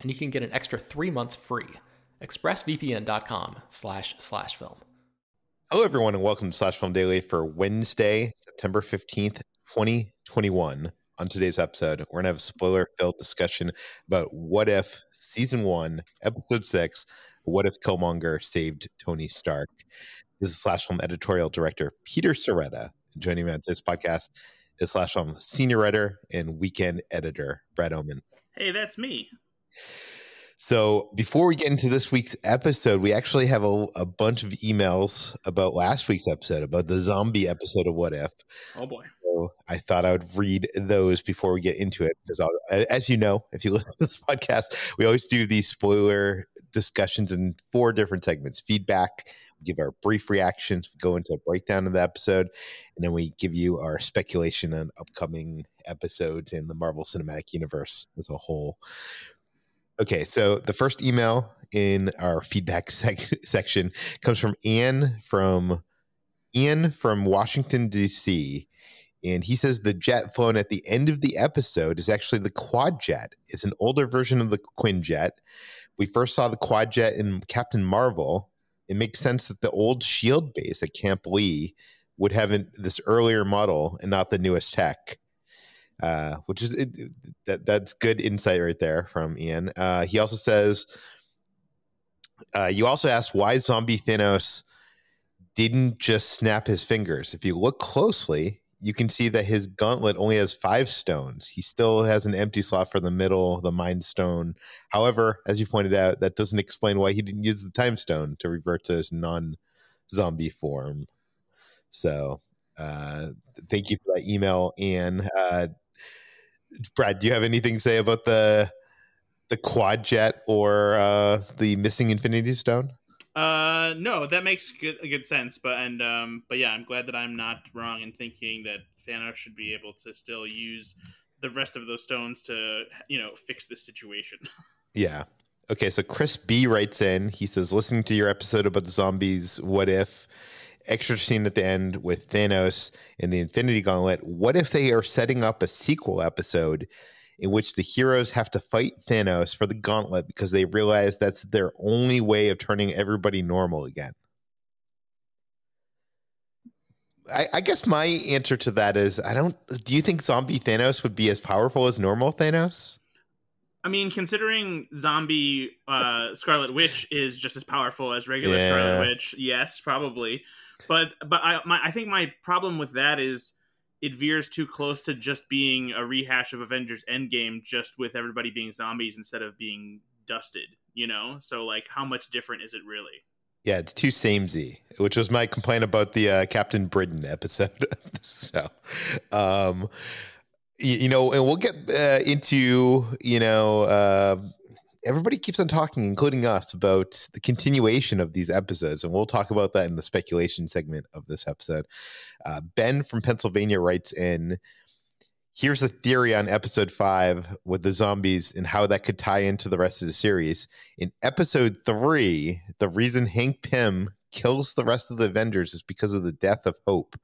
and you can get an extra three months free. ExpressVPN.com slash slash film. Hello, everyone, and welcome to Slash Film Daily for Wednesday, September 15th, 2021. On today's episode, we're going to have a spoiler filled discussion about What If Season 1, Episode 6 What If Killmonger Saved Tony Stark. This is Slash Film editorial director Peter Sciretta. Joining me on this podcast is Slash Film senior writer and weekend editor Brad Oman. Hey, that's me. So before we get into this week's episode, we actually have a, a, bunch of emails about last week's episode, about the zombie episode of What If. Oh boy. So I thought I would read those before we get into it. Because I'll, as you know, if you listen to this podcast, we always do these spoiler discussions in four different segments. Feedback, we give our brief reactions, we go into a breakdown of the episode, and then we give you our speculation on upcoming episodes in the Marvel Cinematic Universe as a whole. Okay, so the first email in our feedback sec- section comes from Ian from Ian from Washington D.C. And he says the jet flown at the end of the episode is actually the quad jet. It's an older version of the Quinjet. We first saw the quad jet in Captain Marvel. It makes sense that the old Shield base at Camp Lee would have an, this earlier model and not the newest tech uh, which is it, that that's good insight right there from Ian. Uh, he also says, uh, you also asked why zombie Thanos didn't just snap his fingers. If you look closely, you can see that his gauntlet only has five stones. He still has an empty slot for the middle, the Mind Stone. However, as you pointed out, that doesn't explain why he didn't use the Time Stone to revert to his non-zombie form. So, uh, thank you for that email, Ian. Uh, Brad, do you have anything to say about the the quad jet or uh, the missing Infinity Stone? Uh, no, that makes good good sense. But and um, but yeah, I'm glad that I'm not wrong in thinking that Thanos should be able to still use the rest of those stones to you know fix this situation. yeah. Okay, so Chris B writes in. He says, listening to your episode about the zombies, what if? Extra scene at the end with Thanos and the Infinity Gauntlet. What if they are setting up a sequel episode in which the heroes have to fight Thanos for the Gauntlet because they realize that's their only way of turning everybody normal again? I, I, guess my answer to that is I don't. Do you think zombie Thanos would be as powerful as normal Thanos? I mean, considering zombie uh, Scarlet Witch is just as powerful as regular yeah. Scarlet Witch, yes, probably. But but I my, I think my problem with that is it veers too close to just being a rehash of Avengers Endgame, just with everybody being zombies instead of being dusted. You know, so like, how much different is it really? Yeah, it's too samey, which was my complaint about the uh, Captain Britain episode of show. Um, you, you know, and we'll get uh, into you know uh, everybody keeps on talking, including us, about the continuation of these episodes, and we'll talk about that in the speculation segment of this episode. Uh, ben from Pennsylvania writes in. Here's a theory on episode five with the zombies and how that could tie into the rest of the series. In episode three, the reason Hank Pym kills the rest of the Avengers is because of the death of Hope.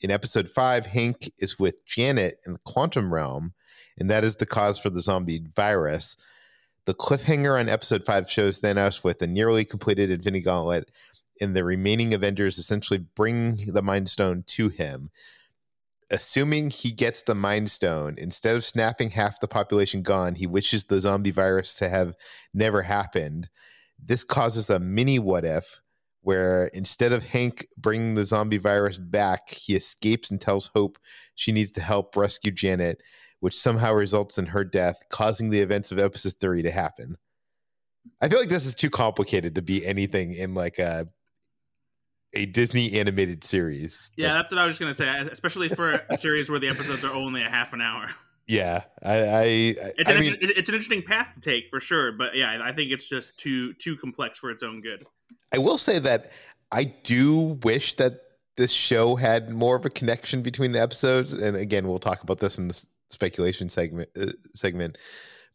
in episode five, Hank is with Janet in the quantum realm, and that is the cause for the zombie virus. The cliffhanger on episode five shows Thanos with a nearly completed Infinity Gauntlet, and the remaining Avengers essentially bring the Mind Stone to him. Assuming he gets the Mind Stone, instead of snapping half the population gone, he wishes the zombie virus to have never happened. This causes a mini what if where instead of Hank bringing the zombie virus back, he escapes and tells Hope she needs to help rescue Janet, which somehow results in her death, causing the events of episode three to happen. I feel like this is too complicated to be anything in like a a Disney animated series. Yeah, that's what I was going to say, especially for a series where the episodes are only a half an hour. Yeah, I, I it's, I an, mean, it's an interesting path to take for sure, but yeah, I think it's just too too complex for its own good. I will say that I do wish that this show had more of a connection between the episodes, and again, we'll talk about this in the speculation segment. Uh, segment,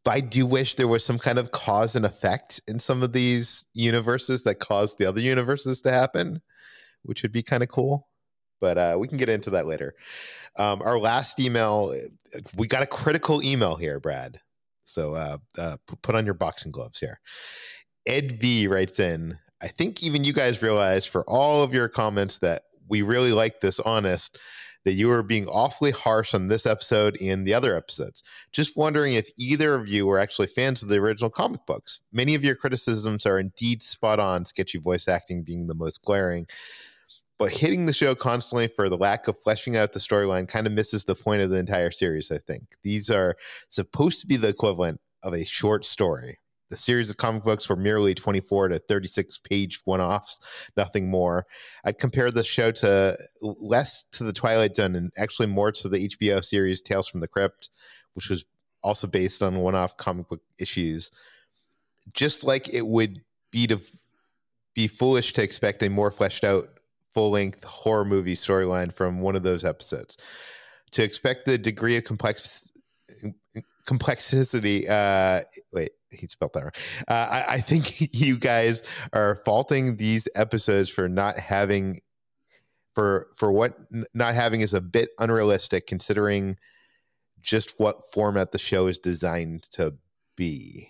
but I do wish there was some kind of cause and effect in some of these universes that caused the other universes to happen, which would be kind of cool. But uh, we can get into that later. Um, our last email, we got a critical email here, Brad. So uh, uh, put on your boxing gloves here. Ed V writes in, I think even you guys realize for all of your comments that we really like this honest, that you are being awfully harsh on this episode and the other episodes. Just wondering if either of you were actually fans of the original comic books. Many of your criticisms are indeed spot on, sketchy voice acting being the most glaring but hitting the show constantly for the lack of fleshing out the storyline kind of misses the point of the entire series, I think. These are supposed to be the equivalent of a short story. The series of comic books were merely 24 to 36 page one offs, nothing more. I'd compare the show to less to The Twilight Zone and actually more to the HBO series Tales from the Crypt, which was also based on one off comic book issues. Just like it would be to be foolish to expect a more fleshed out full length horror movie storyline from one of those episodes. To expect the degree of complex complexity, uh, wait, he spelled that wrong. Uh, I, I think you guys are faulting these episodes for not having for for what not having is a bit unrealistic considering just what format the show is designed to be.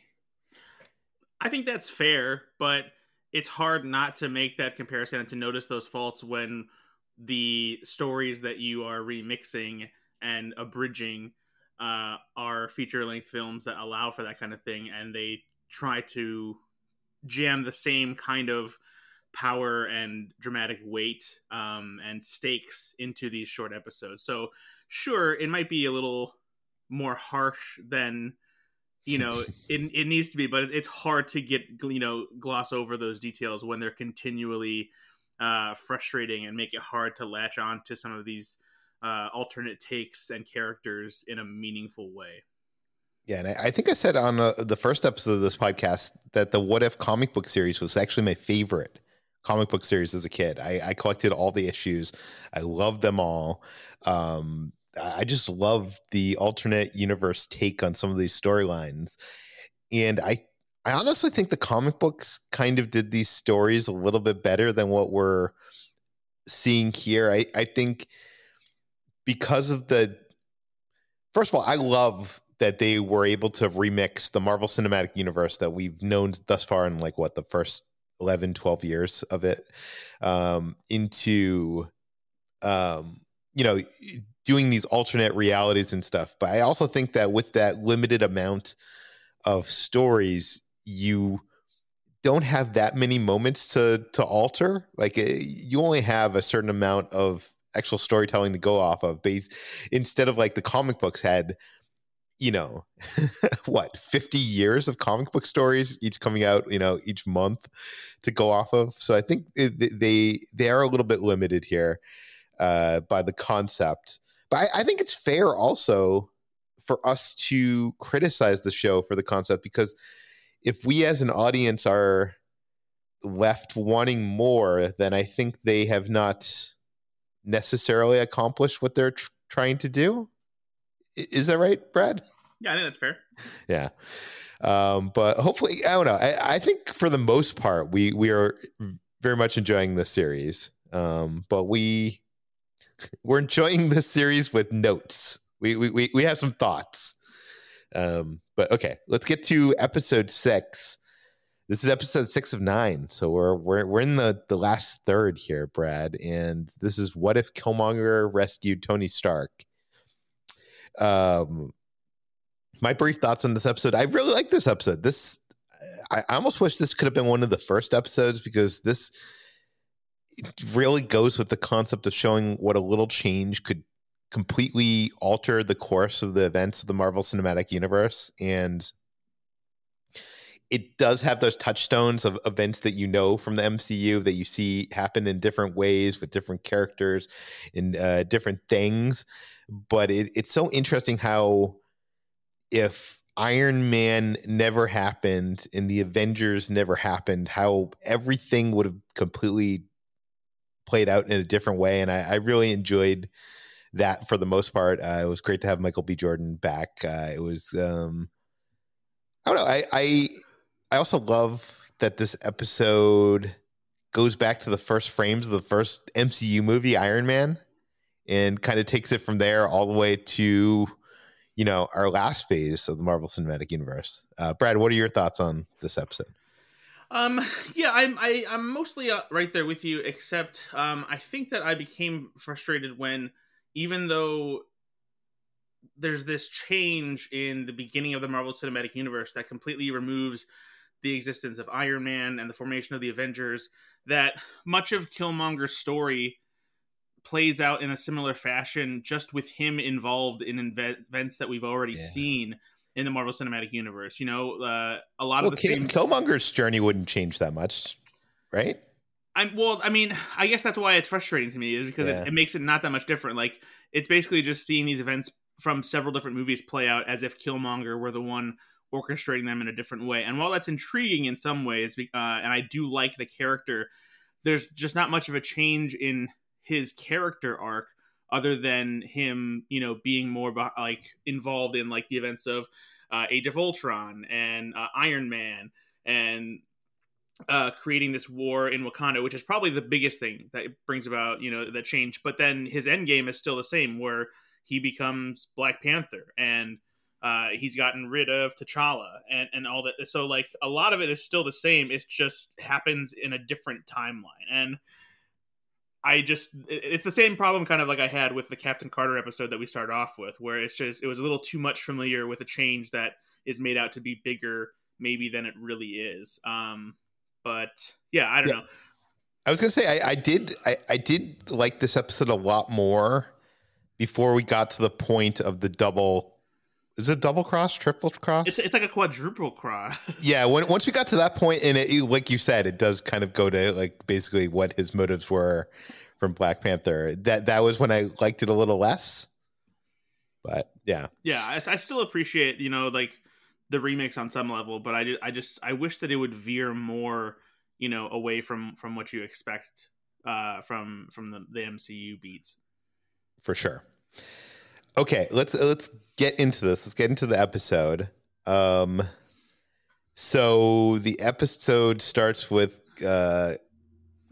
I think that's fair, but it's hard not to make that comparison and to notice those faults when the stories that you are remixing and abridging uh, are feature length films that allow for that kind of thing, and they try to jam the same kind of power and dramatic weight um, and stakes into these short episodes. So, sure, it might be a little more harsh than you know it, it needs to be but it's hard to get you know gloss over those details when they're continually uh, frustrating and make it hard to latch on to some of these uh, alternate takes and characters in a meaningful way yeah and i, think i said on uh, the first episode of this podcast that the what if comic book series was actually my favorite comic book series as a kid i, I collected all the issues i loved them all um, I just love the alternate universe take on some of these storylines. And I I honestly think the comic books kind of did these stories a little bit better than what we're seeing here. I, I think because of the first of all, I love that they were able to remix the Marvel Cinematic Universe that we've known thus far in like what the first 11, 12 years of it um, into um, you know doing these alternate realities and stuff. But I also think that with that limited amount of stories, you don't have that many moments to to alter. Like eh, you only have a certain amount of actual storytelling to go off of. Base instead of like the comic books had, you know, what fifty years of comic book stories each coming out, you know, each month to go off of. So I think they they are a little bit limited here uh, by the concept. But I, I think it's fair also for us to criticize the show for the concept because if we as an audience are left wanting more, then I think they have not necessarily accomplish what they're tr- trying to do. Is that right, Brad? Yeah, I think that's fair. Yeah. Um, but hopefully, I don't know. I, I, think for the most part, we we are very much enjoying this series. Um, but we we're enjoying this series with notes. We we we, we have some thoughts. Um, but okay, let's get to episode six. This is episode six of nine, so we're we're we're in the the last third here, Brad, and this is what if Killmonger rescued Tony Stark. Um, my brief thoughts on this episode. I really like this episode. This I, I almost wish this could have been one of the first episodes because this really goes with the concept of showing what a little change could completely alter the course of the events of the Marvel Cinematic Universe. And it does have those touchstones of events that you know from the MCU that you see happen in different ways with different characters and uh, different things. But it, it's so interesting how if Iron Man never happened and the Avengers never happened, how everything would have completely played out in a different way. And I, I really enjoyed that for the most part. Uh, it was great to have Michael B. Jordan back. Uh, it was, um, I don't know. I, I, I also love that this episode goes back to the first frames of the first MCU movie, Iron Man, and kind of takes it from there all the way to, you know, our last phase of the Marvel Cinematic Universe. Uh, Brad, what are your thoughts on this episode? Um, yeah, I'm I, I'm mostly uh, right there with you, except um, I think that I became frustrated when, even though there's this change in the beginning of the Marvel Cinematic Universe that completely removes the existence of Iron Man and the formation of the Avengers, that much of Killmonger's story plays out in a similar fashion, just with him involved in events that we've already yeah. seen in the Marvel Cinematic Universe. You know, uh, a lot well, of the same Killmonger's journey wouldn't change that much, right? I'm well. I mean, I guess that's why it's frustrating to me is because yeah. it, it, makes it not that much different. Like it's basically just seeing these events from several different movies play out as if Killmonger were the one orchestrating them in a different way. And while that's intriguing in some ways, uh, and I do like the character, there's just not much of a change in his character arc other than him, you know, being more like involved in like the events of uh, Age of Ultron and uh, Iron Man and uh, creating this war in Wakanda, which is probably the biggest thing that brings about, you know, that change. But then his end game is still the same, where he becomes Black Panther and uh, he's gotten rid of T'Challa and and all that. So like a lot of it is still the same. It just happens in a different timeline and I just it's the same problem kind of like I had with the Captain Carter episode that we started off with, where it's just it was a little too much familiar with a change that is made out to be bigger maybe than it really is. Um, but yeah, I don't yeah. know. I was gonna say I, I did I, I did like this episode a lot more before we got to the point of the double is it double cross, triple cross? It's, it's like a quadruple cross. yeah, when, once we got to that point, and it, like you said, it does kind of go to like basically what his motives were from Black Panther. That that was when I liked it a little less. But yeah, yeah, I, I still appreciate you know like the remix on some level, but I, I just I wish that it would veer more you know away from from what you expect uh, from from the, the MCU beats. For sure. Okay, let's let's get into this. Let's get into the episode. Um, so the episode starts with uh,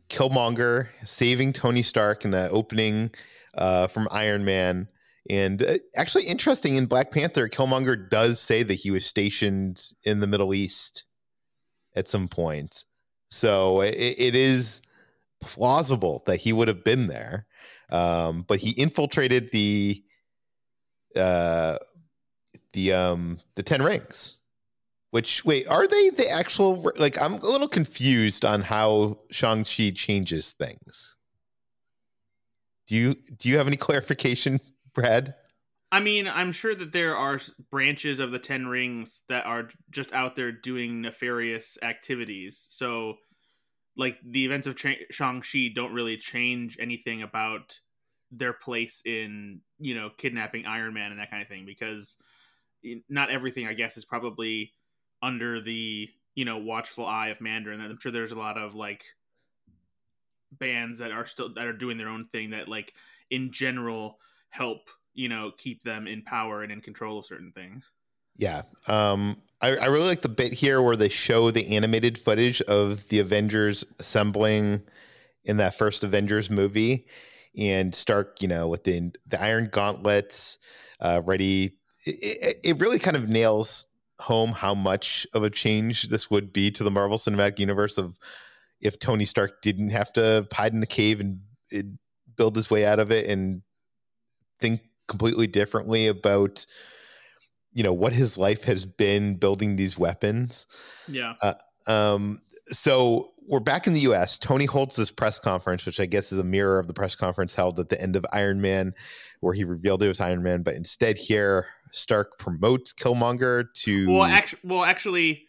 Killmonger saving Tony Stark in the opening uh, from Iron Man. And uh, actually, interesting in Black Panther, Killmonger does say that he was stationed in the Middle East at some point. So it, it is plausible that he would have been there. Um, but he infiltrated the uh, the um the Ten Rings. Which wait, are they the actual like I'm a little confused on how Shang-Chi changes things. Do you do you have any clarification, Brad? I mean, I'm sure that there are branches of the Ten Rings that are just out there doing nefarious activities. So, like, the events of Shang-Chi don't really change anything about their place in you know kidnapping Iron Man and that kind of thing because not everything I guess is probably under the you know watchful eye of Mandarin. I'm sure there's a lot of like bands that are still that are doing their own thing that like in general help you know keep them in power and in control of certain things. Yeah, um, I, I really like the bit here where they show the animated footage of the Avengers assembling in that first Avengers movie and Stark, you know, within the Iron Gauntlets uh, ready. It, it really kind of nails home how much of a change this would be to the Marvel Cinematic Universe of if Tony Stark didn't have to hide in the cave and, and build his way out of it and think completely differently about you know what his life has been building these weapons. Yeah. Uh, um, so we're back in the U.S. Tony holds this press conference, which I guess is a mirror of the press conference held at the end of Iron Man, where he revealed it was Iron Man. But instead, here Stark promotes Killmonger to. Well, actually, well, actually,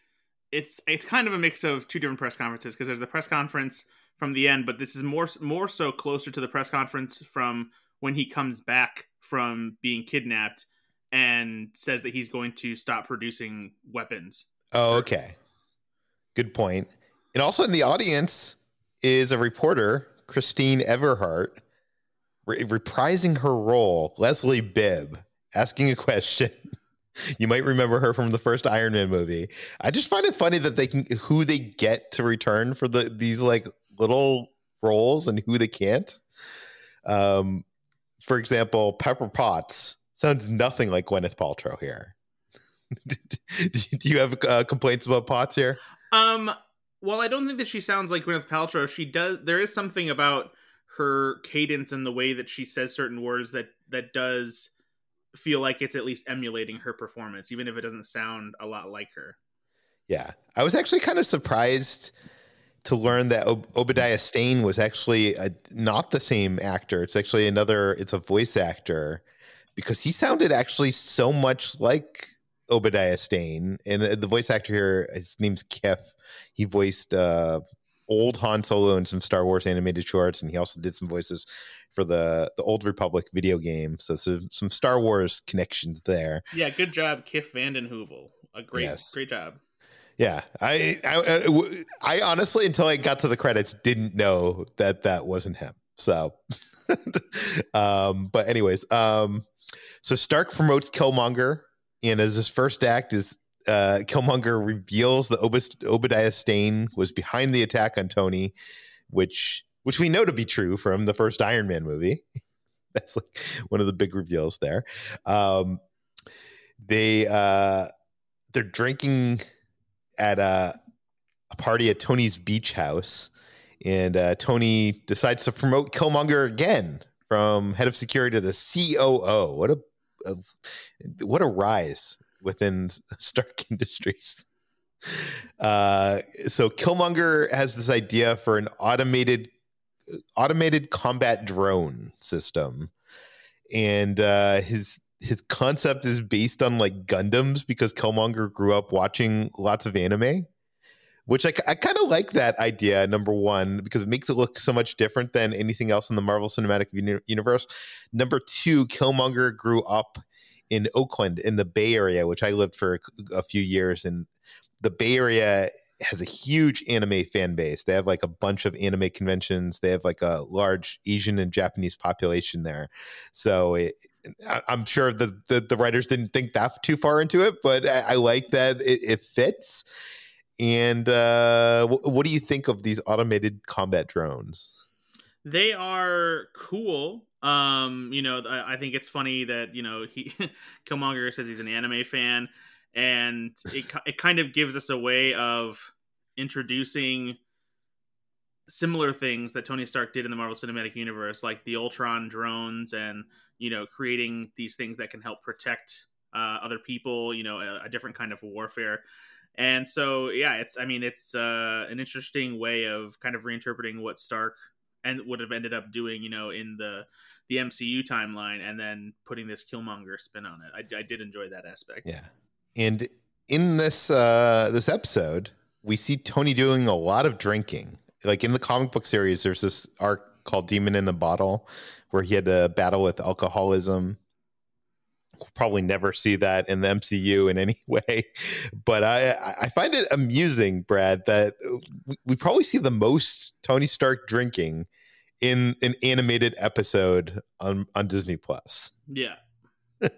it's it's kind of a mix of two different press conferences because there's the press conference from the end, but this is more more so closer to the press conference from when he comes back from being kidnapped and says that he's going to stop producing weapons. Oh, okay. Good point. And also in the audience is a reporter, Christine Everhart, re- reprising her role, Leslie Bibb, asking a question. you might remember her from the first Iron Man movie. I just find it funny that they can who they get to return for the these like little roles and who they can't. Um, for example, Pepper Potts sounds nothing like Gwyneth Paltrow here. Do you have uh, complaints about Potts here? Um, well, I don't think that she sounds like Gwyneth Paltrow. She does. There is something about her cadence and the way that she says certain words that that does feel like it's at least emulating her performance, even if it doesn't sound a lot like her. Yeah, I was actually kind of surprised to learn that Ob- Obadiah Stane was actually a, not the same actor. It's actually another. It's a voice actor because he sounded actually so much like Obadiah Stane, and uh, the voice actor here, his name's Kiff. He voiced uh, old Han Solo in some Star Wars animated shorts, and he also did some voices for the the Old Republic video game. So, so some Star Wars connections there. Yeah, good job, Kiff VandenHeuvel. A great, yes. great job. Yeah, I, I, I honestly, until I got to the credits, didn't know that that wasn't him. So, um, but anyways, um, so Stark promotes Killmonger, and as his first act is uh, Killmonger reveals that Ob- Obadiah Stane was behind the attack on Tony, which which we know to be true from the first Iron Man movie. That's like one of the big reveals there. Um, they uh, they're drinking at a, a party at Tony's beach house, and uh, Tony decides to promote Killmonger again from head of security to the COO. What a, a what a rise within Stark Industries. Uh, so Killmonger has this idea for an automated automated combat drone system, and uh, his his concept is based on like Gundams because Killmonger grew up watching lots of anime which I, I kind of like that idea. Number one, because it makes it look so much different than anything else in the Marvel Cinematic Universe. Number two, Killmonger grew up in Oakland in the Bay Area, which I lived for a few years, and the Bay Area has a huge anime fan base. They have like a bunch of anime conventions. They have like a large Asian and Japanese population there. So it, I, am sure the, the, the writers didn't think that too far into it, but I, I like that it, it fits. And uh, what do you think of these automated combat drones? They are cool. Um, you know, I, I think it's funny that you know he Killmonger says he's an anime fan, and it it kind of gives us a way of introducing similar things that Tony Stark did in the Marvel Cinematic Universe, like the Ultron drones, and you know, creating these things that can help protect uh, other people. You know, a, a different kind of warfare. And so, yeah, it's I mean, it's uh, an interesting way of kind of reinterpreting what Stark and would have ended up doing, you know, in the the MCU timeline, and then putting this Killmonger spin on it. I, I did enjoy that aspect. Yeah, and in this uh, this episode, we see Tony doing a lot of drinking. Like in the comic book series, there's this arc called Demon in the Bottle, where he had to battle with alcoholism probably never see that in the MCU in any way. But I I find it amusing, Brad, that we, we probably see the most Tony Stark drinking in an animated episode on on Disney Plus. Yeah.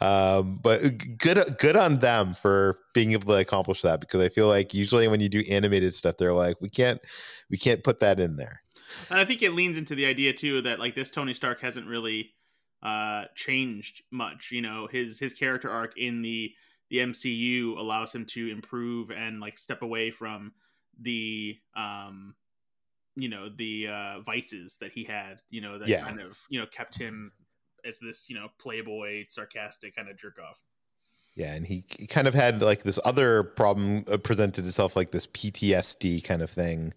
um, but good good on them for being able to accomplish that because I feel like usually when you do animated stuff, they're like, we can't we can't put that in there. And I think it leans into the idea too that like this Tony Stark hasn't really uh changed much. You know, his his character arc in the the MCU allows him to improve and like step away from the um you know the uh vices that he had you know that Yeah. kind of you know kept him as this you know playboy sarcastic kind of jerk off Yeah, and he, he kind of had like this other problem uh, presented itself, like this PTSD kind of thing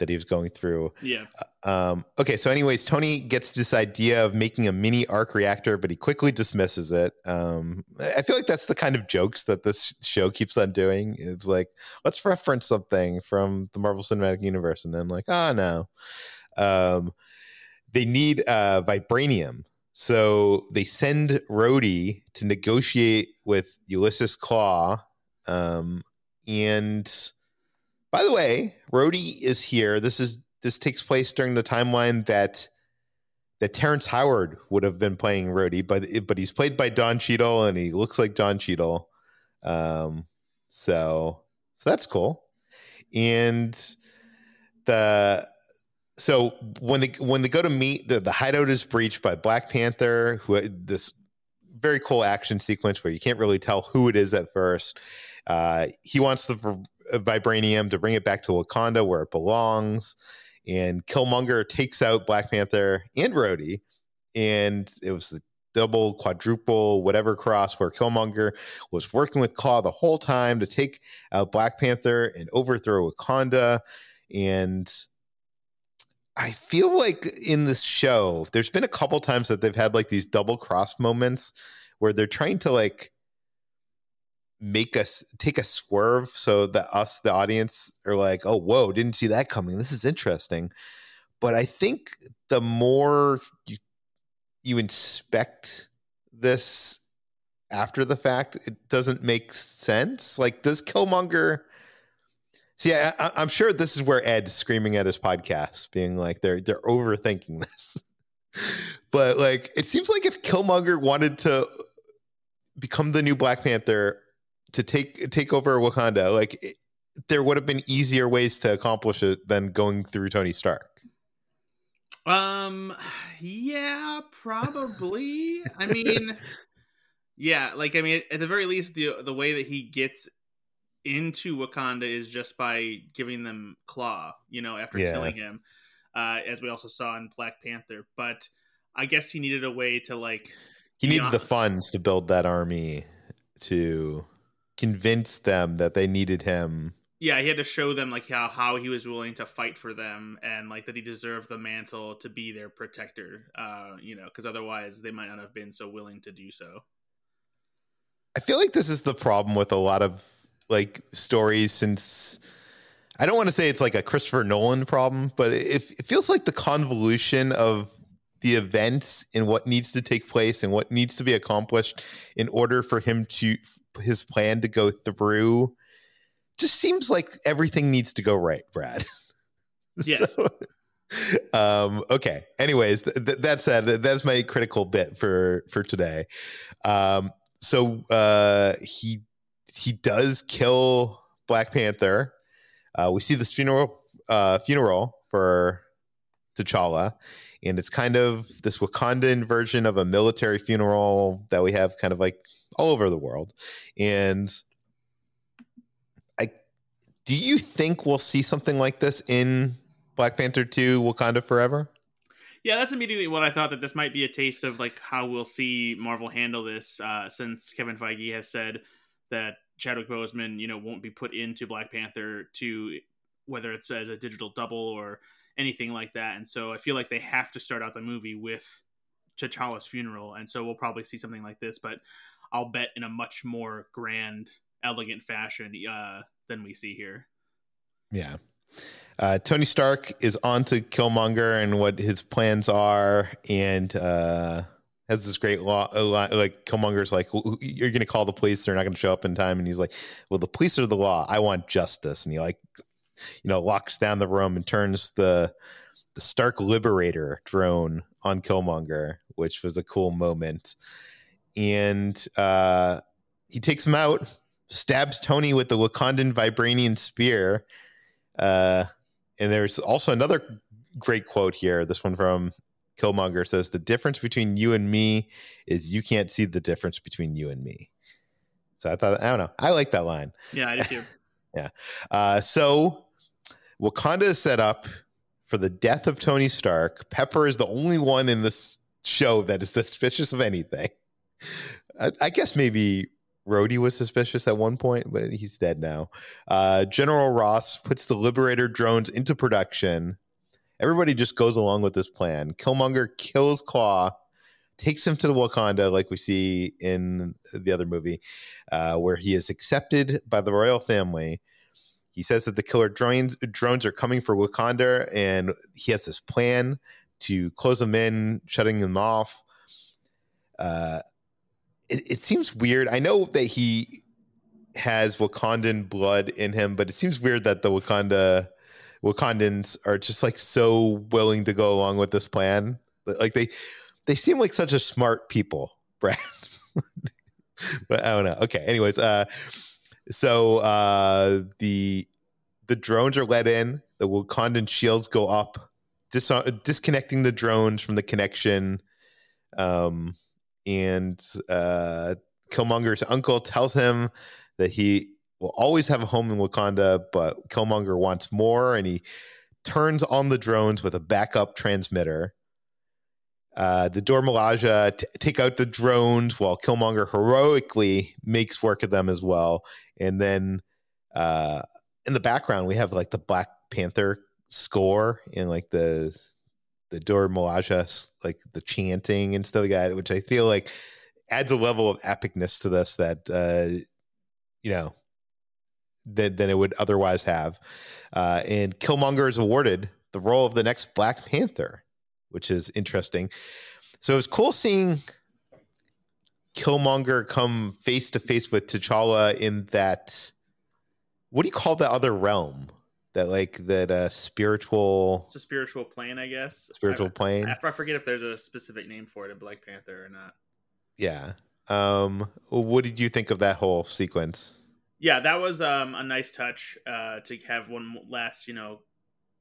that he was going through. yeah Um, okay, so anyways, Tony gets this idea of making a mini arc reactor, but he quickly dismisses it. Um, I feel like that's the kind of jokes that this show keeps on doing. It's like, let's reference something from the Marvel Cinematic Universe, and then like, oh no, um, they need uh, vibranium. So they send Rhodey to negotiate with Ulysses Klaue. Um, and by the way, Rhodey is here. This is this takes place during the timeline that that Terrence Howard would have been playing Rhodey, but but he's played by Don Cheadle and he looks like Don Cheadle. Um, so so that's cool. And the so when they when they go to meet the the hideout is breached by Black Panther, who this very cool action sequence where you can't really tell who it is at first. Uh, he wants the Uh, vibranium to bring it back to Wakanda where it belongs, and Killmonger takes out Black Panther and Rhodey, and it was the double, quadruple, whatever cross where Killmonger was working with Klaue the whole time to take out Black Panther and overthrow Wakanda, and I feel like in this show, there's been a couple times that they've had like these double cross moments where they're trying to like make us take a swerve so that us, the audience, are like, oh, whoa, didn't see that coming. This is interesting. But I think the more you, you inspect this after the fact, it doesn't make sense. Like, does Killmonger See, I, I, I'm sure this is where Ed's screaming at his podcast, being like, "They're they're overthinking this." but like, it seems like if Killmonger wanted to become the new Black Panther to take take over Wakanda, like it, there would have been easier ways to accomplish it than going through Tony Stark. Um, yeah, probably. I mean, yeah, like I mean, at the very least, the the way that he gets into Wakanda is just by giving them Klaue, you know, after Yeah. killing him, uh, as we also saw in Black Panther. But I guess he needed a way to like, He needed the funds to build that army to convince them that they needed him. yeah, he had to show them like how how he was willing to fight for them and like that he deserved the mantle to be their protector. Uh, you know, because otherwise they might not have been so willing to do so. I feel like this is the problem with a lot of like stories since I don't want to say it's like a Christopher Nolan problem, but it, it feels like the convolution of the events and what needs to take place and what needs to be accomplished in order for him to his plan to go through just seems like everything needs to go right, Brad. Yes. So, um okay anyways th- th- that said that's my critical bit for for today um so uh he he does kill black panther uh we see this funeral uh funeral for t'challa and it's kind of this wakandan version of a military funeral that we have kind of like all over the world. And i do you think we'll see something like this in black panther 2 wakanda forever? Yeah, that's immediately what I thought that this might be a taste of like how we'll see Marvel handle this, uh, since Kevin Feige has said that Chadwick Boseman, you know, won't be put into Black Panther 2 whether it's as a digital double or anything like that. And so I feel like they have to start out the movie with T'Challa's funeral, and so we'll probably see something like this, but I'll bet in a much more grand, elegant fashion uh, than we see here. Yeah. Uh, Tony Stark is on to Killmonger and what his plans are, and uh, has this great law. uh, Like Killmonger's like, "W- w- "You're going to call the police; they're not going to show up in time." And he's like, "Well, the police are the law. I want justice." And he like, you know, locks down the room and turns the the Stark Liberator drone on Killmonger, which was a cool moment. And uh, he takes him out, stabs Tony with the Wakandan vibranium spear. Uh, and there's also another great quote here. This one from Killmonger says, The difference between you and me is you can't see the difference between you and me. So I thought, I don't know. I like that line. Yeah, I do too. yeah. Uh, so Wakanda is set up for the death of Tony Stark. Pepper is the only one in this show that is suspicious of anything. I, I guess maybe Rhodey was suspicious at one point, but he's dead now. Uh, General Ross puts the Liberator drones into production. Everybody just goes along with this plan. Killmonger kills Klaue, takes him to the Wakanda, like we see in the other movie, uh, where he is accepted by the royal family. He says that the killer drones drones are coming for Wakanda, and he has this plan to close them in, shutting them off. Uh, it, it seems weird. I know that he has Wakandan blood in him, but it seems weird that the Wakanda Wakandans are just like so willing to go along with this plan. Like they they seem like such a smart people, Brad. but I don't know. Okay. Anyways, uh so uh the the drones are let in, the Wakandan shields go up, dis- disconnecting the drones from the connection. Um and uh Killmonger's uncle tells him that he will always have a home in Wakanda, but Killmonger wants more, and he turns on the drones with a backup transmitter. Uh, the Dora Milaje t- take out the drones while Killmonger heroically makes work of them as well. And then uh, in the background, we have like the Black Panther score and like the the Dora Milaje, like the chanting and stuff like that, which I feel like adds a level of epicness to this that uh, you know than, than it would otherwise have. Uh, and Killmonger is awarded the role of the next Black Panther, which is interesting. So it was cool seeing Killmonger come face to face with T'Challa in that. What do you call that other realm? That like that uh spiritual. It's a spiritual plane, I guess. Spiritual I, plane. I, I forget if there's a specific name for it in Black Panther or not. Yeah. Um. What did you think of that whole sequence? yeah, that was um, a nice touch uh, to have one last, you know,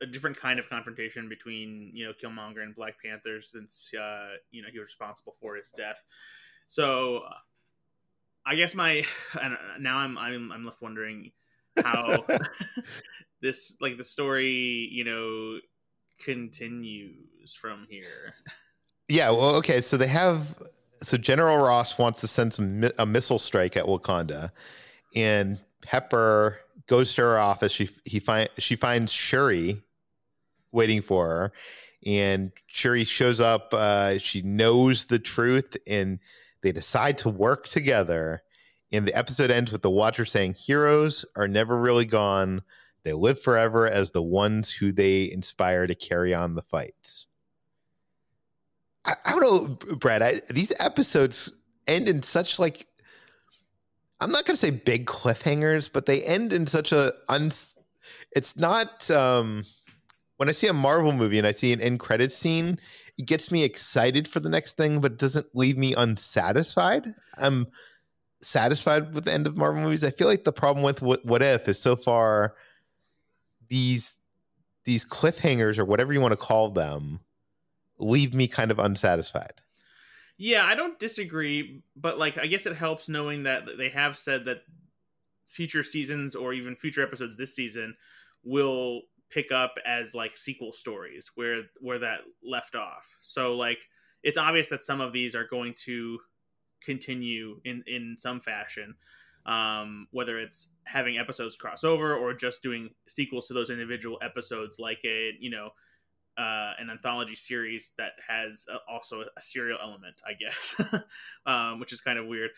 a different kind of confrontation between you know Killmonger and Black Panther since uh, you know he was responsible for his death. So I guess my and now I'm I'm I'm left wondering how this like the story you know continues from here. Yeah, well, okay, so they have so General Ross wants to send some a missile strike at Wakanda and Pepper goes to her office. She he find she finds Shuri waiting for her, and Shuri shows up. Uh, she knows the truth, and they decide to work together. And the episode ends with the Watcher saying, "Heroes are never really gone; they live forever as the ones who they inspire to carry on the fights." I, I don't know, Brad. I, these episodes end in such like I'm not going to say big cliffhangers, but they end in such a uns. It's not um, when I see a Marvel movie and I see an end credit scene, it gets me excited for the next thing, but doesn't leave me unsatisfied. I'm satisfied with the end of Marvel movies. I feel like the problem with what, what if is so far these these cliffhangers or whatever you want to call them leave me kind of unsatisfied. Yeah, I don't disagree, but like I guess it helps knowing that they have said that future seasons or even future episodes this season will pick up as like sequel stories where where that left off. So like it's obvious that some of these are going to continue in in some fashion. Um, whether it's having episodes cross over or just doing sequels to those individual episodes, like a you know uh, an anthology series that has a, also a serial element, I guess, um, which is kind of weird.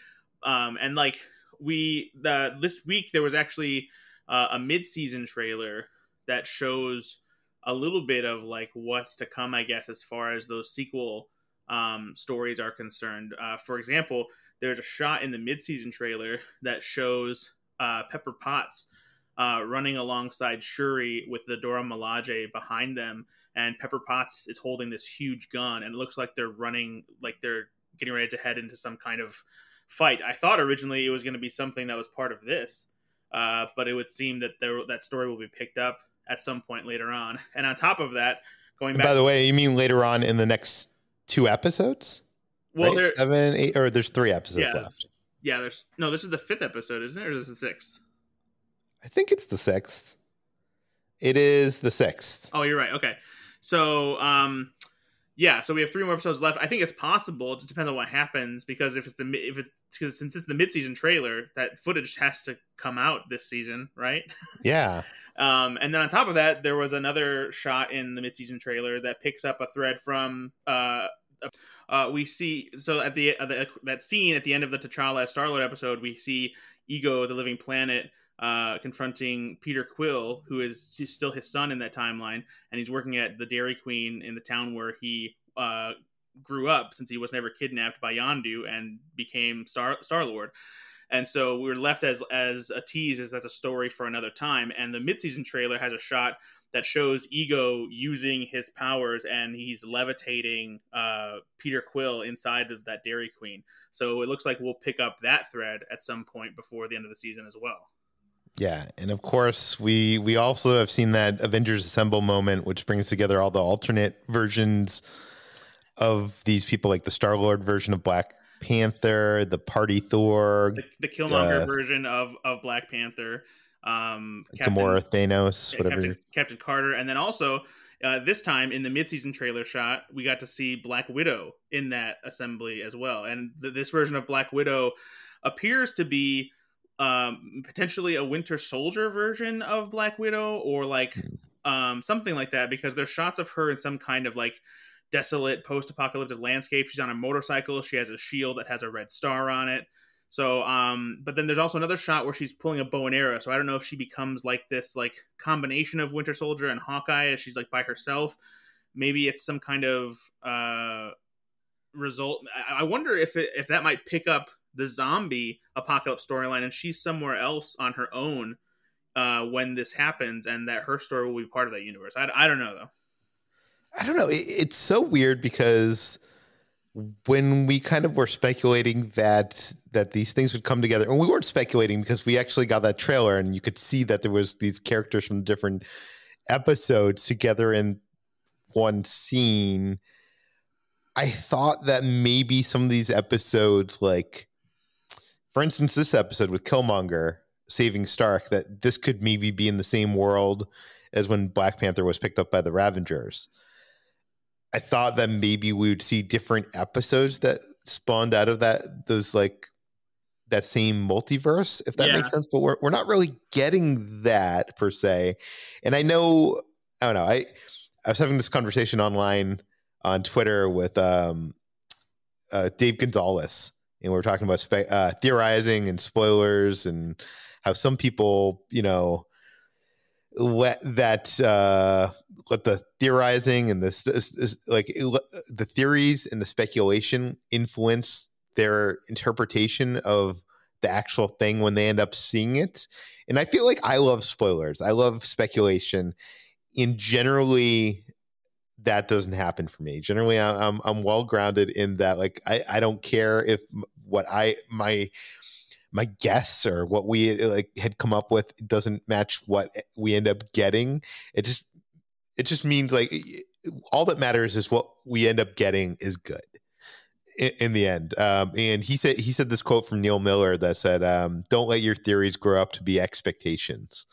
Um, and like we the this week there was actually uh, a mid-season trailer that shows a little bit of like what's to come, I guess, as far as those sequel um, stories are concerned. Uh, for example, there's a shot in the mid-season trailer that shows uh, Pepper Potts uh, running alongside Shuri with the Dora Milaje behind them, and Pepper Potts is holding this huge gun, and it looks like they're running, like they're getting ready to head into some kind of fight. I thought originally it was going to be something that was part of this, uh, but it would seem that there, that story will be picked up at some point later on. And on top of that, Going back. By the way, you mean later on in the next two episodes? Well, right? seven, eight, or there's three episodes yeah. left. Yeah, there's no. This is the fifth episode, isn't it? Or is this the sixth? I think it's the sixth. It is the sixth. Oh, you're right. Okay, so um, yeah, so we have three more episodes left. I think it's possible. It just depends on what happens because if it's the if it's because since it's the midseason trailer, that footage has to come out this season, right? Yeah. Um, and then on top of that, there was another shot in the midseason trailer that picks up a thread from uh, uh we see so at the, at the that scene at the end of the T'Challa Star Lord episode, we see Ego, the Living Planet, uh, confronting Peter Quill, who is still his son in that timeline, and he's working at the Dairy Queen in the town where he uh, grew up, since he was never kidnapped by Yondu and became Star Star Lord. And so we are left as as a tease, as that's a story for another time. And the midseason trailer has a shot that shows Ego using his powers, and he's levitating uh, Peter Quill inside of that Dairy Queen. So it looks like we'll pick up that thread at some point before the end of the season as well. Yeah, and of course we we also have seen that Avengers Assemble moment, which brings together all the alternate versions of these people, like the Star Lord version of Black Panther, the Party Thor, the, the Killmonger uh, version of of Black Panther, um, Captain, Gamora, Thanos, whatever, Captain, Captain, Carter, and then also uh, this time in the midseason trailer shot, we got to see Black Widow in that assembly as well, and th- this version of Black Widow appears to be um, potentially a Winter Soldier version of Black Widow or like hmm. um, something like that because there's shots of her in some kind of like desolate post-apocalyptic landscape. She's on a motorcycle. She has a shield that has a red star on it. So, um, but then there's also another shot where she's pulling a bow and arrow. So I don't know if she becomes like this like combination of Winter Soldier and Hawkeye as she's like by herself. Maybe it's some kind of uh, result. I, wonder if it, if that might pick up the zombie apocalypse storyline, and she's somewhere else on her own uh, when this happens, and that her story will be part of that universe. I, I don't know though. I don't know. It, it's so weird because when we kind of were speculating that that these things would come together, and we weren't speculating because we actually got that trailer, and you could see that there was these characters from different episodes together in one scene. I thought that maybe some of these episodes, like for instance, this episode with Killmonger saving Stark, that this could maybe be in the same world as when Black Panther was picked up by the Ravagers. I thought that maybe we would see different episodes that spawned out of that those like that same multiverse, if that yeah. makes sense. But we're we're not really getting that per se. And I know I don't know, I I was having this conversation online on Twitter with um uh, Dave Gonzalez, and we are talking about spe- uh, theorizing and spoilers and how some people, you know, let that uh, let the theorizing and this like the theories and the speculation influence their interpretation of the actual thing when they end up seeing it. And I feel like I love spoilers. I love speculation. In generally, that doesn't happen for me. Generally, I'm I'm well grounded in that. Like I I don't care if what I my my guess or what we like had come up with doesn't match what eh, we end up getting. It just it just means like all that matters is what we end up getting is good in, in the end. Um, and he said he said this quote from Neil Miller that said, um, "Don't let your theories grow up to be expectations."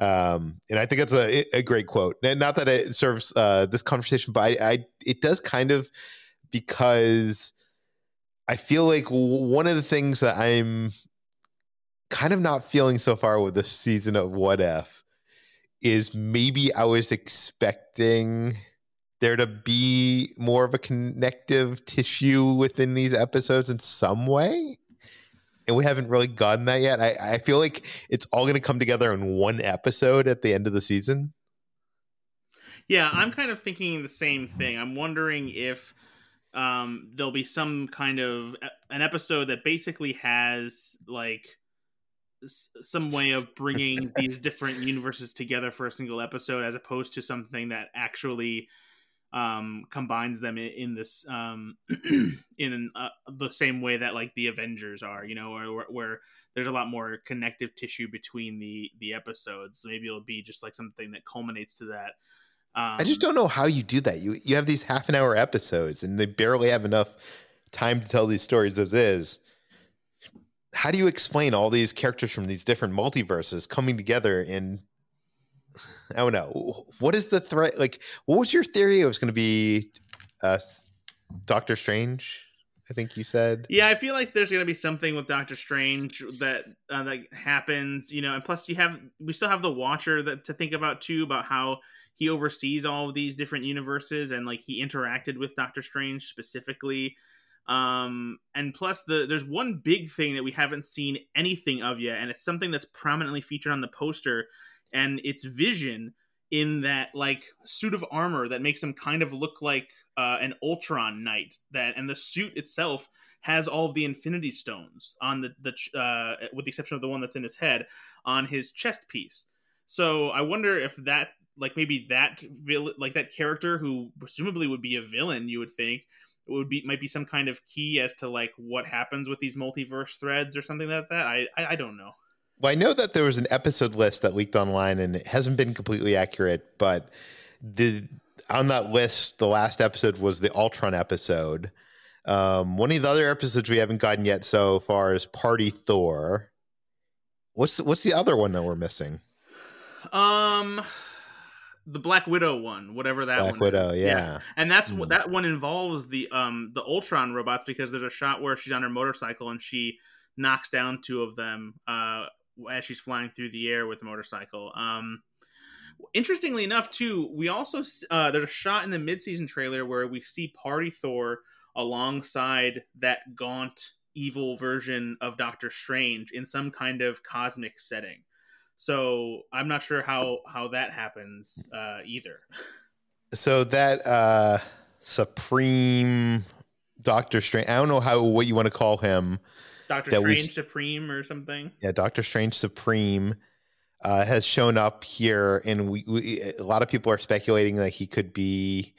Um, and I think that's a, a great quote. And not that it serves uh, this conversation, but I, I it does kind of because I feel like one of the things that I'm kind of not feeling so far with this season of What If is maybe I was expecting there to be more of a connective tissue within these episodes in some way. And we haven't really gotten that yet. I, I feel like it's all going to come together in one episode at the end of the season. Yeah, I'm kind of thinking the same thing. I'm wondering if um, there'll be some kind of an episode that basically has like some way of bringing these different universes together for a single episode as opposed to something that actually um combines them in, in this um in uh, the same way that like the avengers are you know or, where there's a lot more connective tissue between the the episodes maybe it'll be just like something that culminates to that Um, I just don't know how you do that. You you have these half an hour episodes, and they barely have enough time to tell these stories as is. How do you explain all these characters from these different multiverses coming together in? I don't know. What is the threat? Like, what was your theory? It was going to be uh, Doctor Strange. I think you said. Yeah, I feel like there's gonna be something with Doctor Strange that uh, that happens, you know. And plus, you have we still have the Watcher that to think about too about how he oversees all of these different universes and like he interacted with Doctor Strange specifically. Um, and plus, the there's one big thing that we haven't seen anything of yet, and it's something that's prominently featured on the poster, and it's Vision in that like suit of armor that makes him kind of look like uh, an Ultron knight. That and the suit itself has all of the Infinity Stones on the the uh, with the exception of the one that's in his head on his chest piece. So I wonder if that like maybe that like that character who presumably would be a villain you would think would be might be some kind of key as to like what happens with these multiverse threads or something like that. I I, I don't know. Well, I know that there was an episode list that leaked online, and it hasn't been completely accurate. But the on that list, the last episode was the Ultron episode. Um, one of the other episodes we haven't gotten yet so far is Party Thor. What's what's the other one that we're missing? Um, the Black Widow one, whatever that Black one. Widow, is. yeah. and that's Mm. that one involves the um the Ultron robots because there's a shot where she's on her motorcycle and she knocks down two of them uh as she's flying through the air with the motorcycle. Um, interestingly enough, too, we also uh, there's a shot in the midseason trailer where we see Party Thor alongside that gaunt evil version of Doctor Strange in some kind of cosmic setting. So I'm not sure how how that happens uh, either. So that uh Supreme Doctor Strange. I don't know how what you want to call him. Doctor we Strange Supreme or something. yeah, Doctor Strange Supreme uh, has shown up here, and we, we a lot of people are speculating that he could be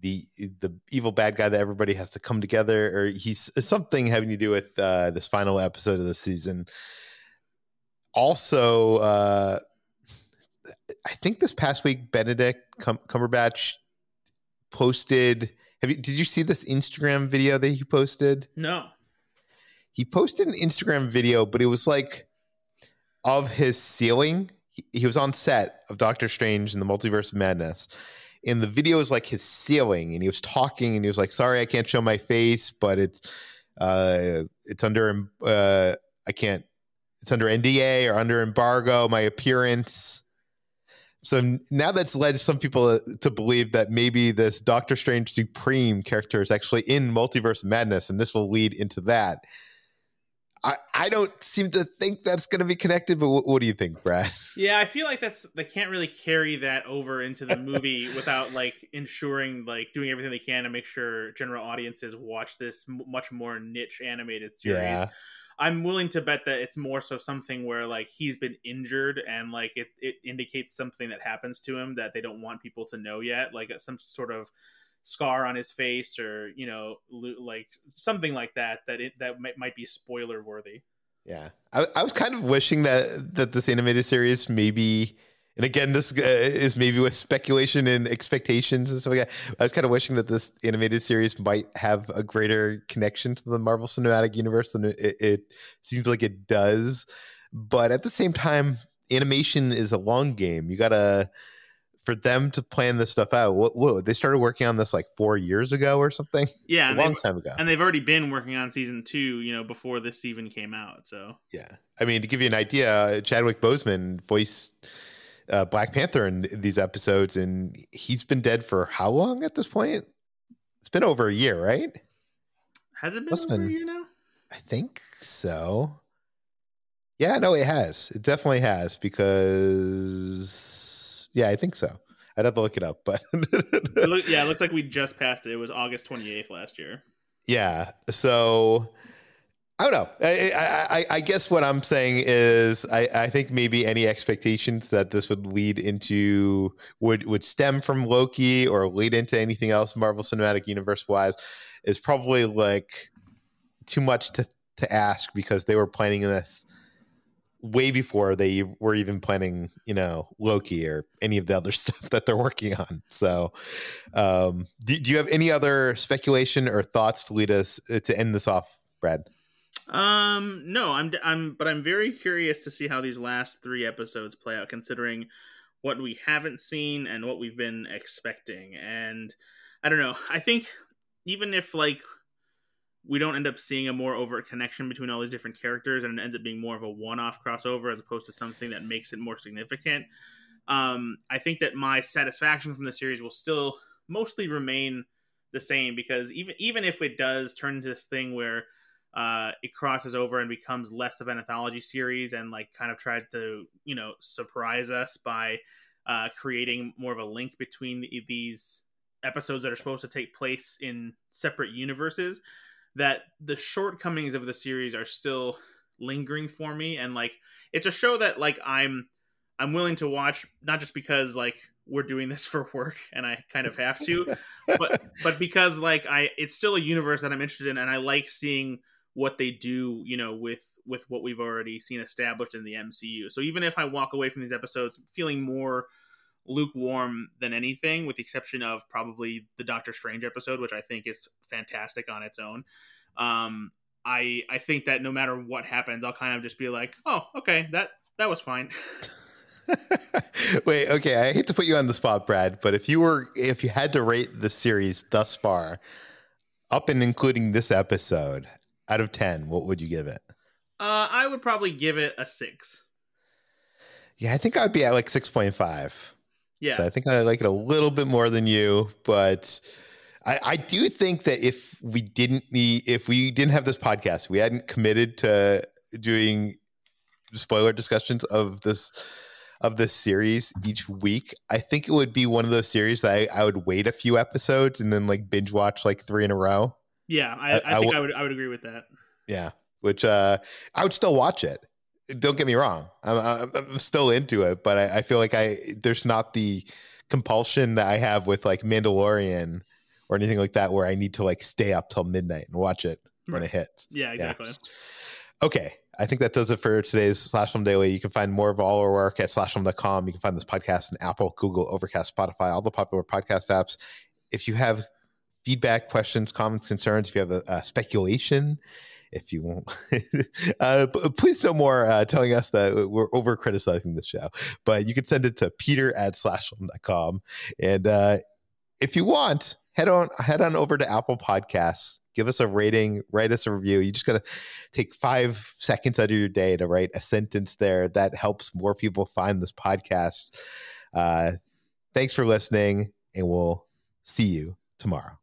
the the evil bad guy that everybody has to come together, or he's something having to do with uh, this final episode of the season. Also, uh, I think this past week Benedict Cum- Cumberbatch posted. Have you? Did you see this Instagram video that he posted? No. he posted an Instagram video, but it was like of his ceiling. He, he was on set of Doctor Strange and the Multiverse of Madness. And the video is like his ceiling, and he was talking, and he was like, "Sorry, I can't show my face, but it's uh, it's under uh, I can't it's under NDA or under embargo. My appearance." So now that's led some people uh, to believe that maybe this Doctor Strange Supreme character is actually in Multiverse Madness, and this will lead into that. I, I don't seem to think that's going to be connected, but what, what do you think, Brad? Yeah, I feel like that's they can't really carry that over into the movie without like ensuring like doing everything they can to make sure general audiences watch this m- much more niche animated series. Yeah. I'm willing to bet that it's more so something where like he's been injured and like it, it indicates something that happens to him that they don't want people to know yet, like uh, some sort of scar on his face or you know like something like that that it that might, might be spoiler worthy. Yeah, I, I was kind of wishing that that this animated series maybe, and again, this uh, is maybe with speculation and expectations and stuff like that. I was kind of wishing that this animated series might have a greater connection to the Marvel Cinematic Universe than it, it seems like it does. But at the same time, animation is a long game. You gotta for them to plan this stuff out. What, whoa, they started working on this like four years ago or something. Yeah, a long time ago. and they've already been working on season two, you know, before this even came out. So Yeah, I mean, to give you an idea, Chadwick Boseman voiced uh, Black Panther in th- these episodes, and he's been dead for how long at this point? It's been over a year, right? has it been Must've over a year now? I think so. Yeah, no, it has. It definitely has because yeah, I think so. I'd have to look it up, but It look, yeah, it looks like we just passed it. It was August 28th last year. yeah. So I don't know. I, I, I, guess what I'm saying is I, I think maybe any expectations that this would lead into would would stem from Loki or lead into anything else Marvel Cinematic Universe wise is probably like too much to to ask because they were planning this way before they were even planning, you know, Loki or any of the other stuff that they're working on. So, um, do, do you have any other speculation or thoughts to lead us uh, to end this off, Brad? Um, no, I'm, I'm, but I'm very curious to see how these last three episodes play out, considering what we haven't seen and what we've been expecting. And I don't know. I think even if like we don't end up seeing a more overt connection between all these different characters and it ends up being more of a one-off crossover as opposed to something that makes it more significant um, i think that my satisfaction from the series will still mostly remain the same because even even if it does turn into this thing where uh, it crosses over and becomes less of an anthology series and like kind of tried to you know surprise us by uh, creating more of a link between these episodes that are supposed to take place in separate universes that the shortcomings of the series are still lingering for me. And like it's a show that like I'm I'm willing to watch not just because like we're doing this for work and I kind of have to but but because like I it's still a universe that I'm interested in and I like seeing what they do, you know, with with what we've already seen established in the MCU. So even if I walk away from these episodes feeling more lukewarm than anything, with the exception of probably the Doctor Strange episode, which I think is fantastic on its own. Um, I I think that no matter what happens, I'll kind of just be like, oh, okay, that that was fine. Wait, okay, I hate to put you on the spot, Brad, but if you were if you had to rate the series thus far, up and including this episode, out of ten, what would you give it? Uh, I would probably give it a six. Yeah, I think I'd be at like six point five. Yeah. So I think I like it a little bit more than you, but I, I do think that if we didn't need, if we didn't have this podcast, we hadn't committed to doing spoiler discussions of this of this series each week, I think it would be one of those series that I, I would wait a few episodes and then like binge watch like three in a row. Yeah, I, I, I think w- I would I would agree with that. Yeah, which uh I would still watch it don't get me wrong. I'm, I'm still into it, but I, I, feel like I there's not the compulsion that I have with like Mandalorian or anything like that, where I need to like stay up till midnight and watch it when it hits. Yeah, exactly. Yeah. Okay. I think that does it for today's Slash Film Daily. You can find more of all our work at slashfilm.com. You can find this podcast in Apple, Google, Overcast, Spotify, all the popular podcast apps. If you have feedback, questions, comments, concerns, if you have a, a speculation, if you won't. uh, please no more uh, telling us that we're over criticizing this show. But you can send it to peter at slashfilm.com. And uh, if you want, head on head on over to Apple Podcasts. Give us a rating, write us a review. You just got to take five seconds out of your day to write a sentence there. That helps more people find this podcast. Uh, thanks for listening, and we'll see you tomorrow.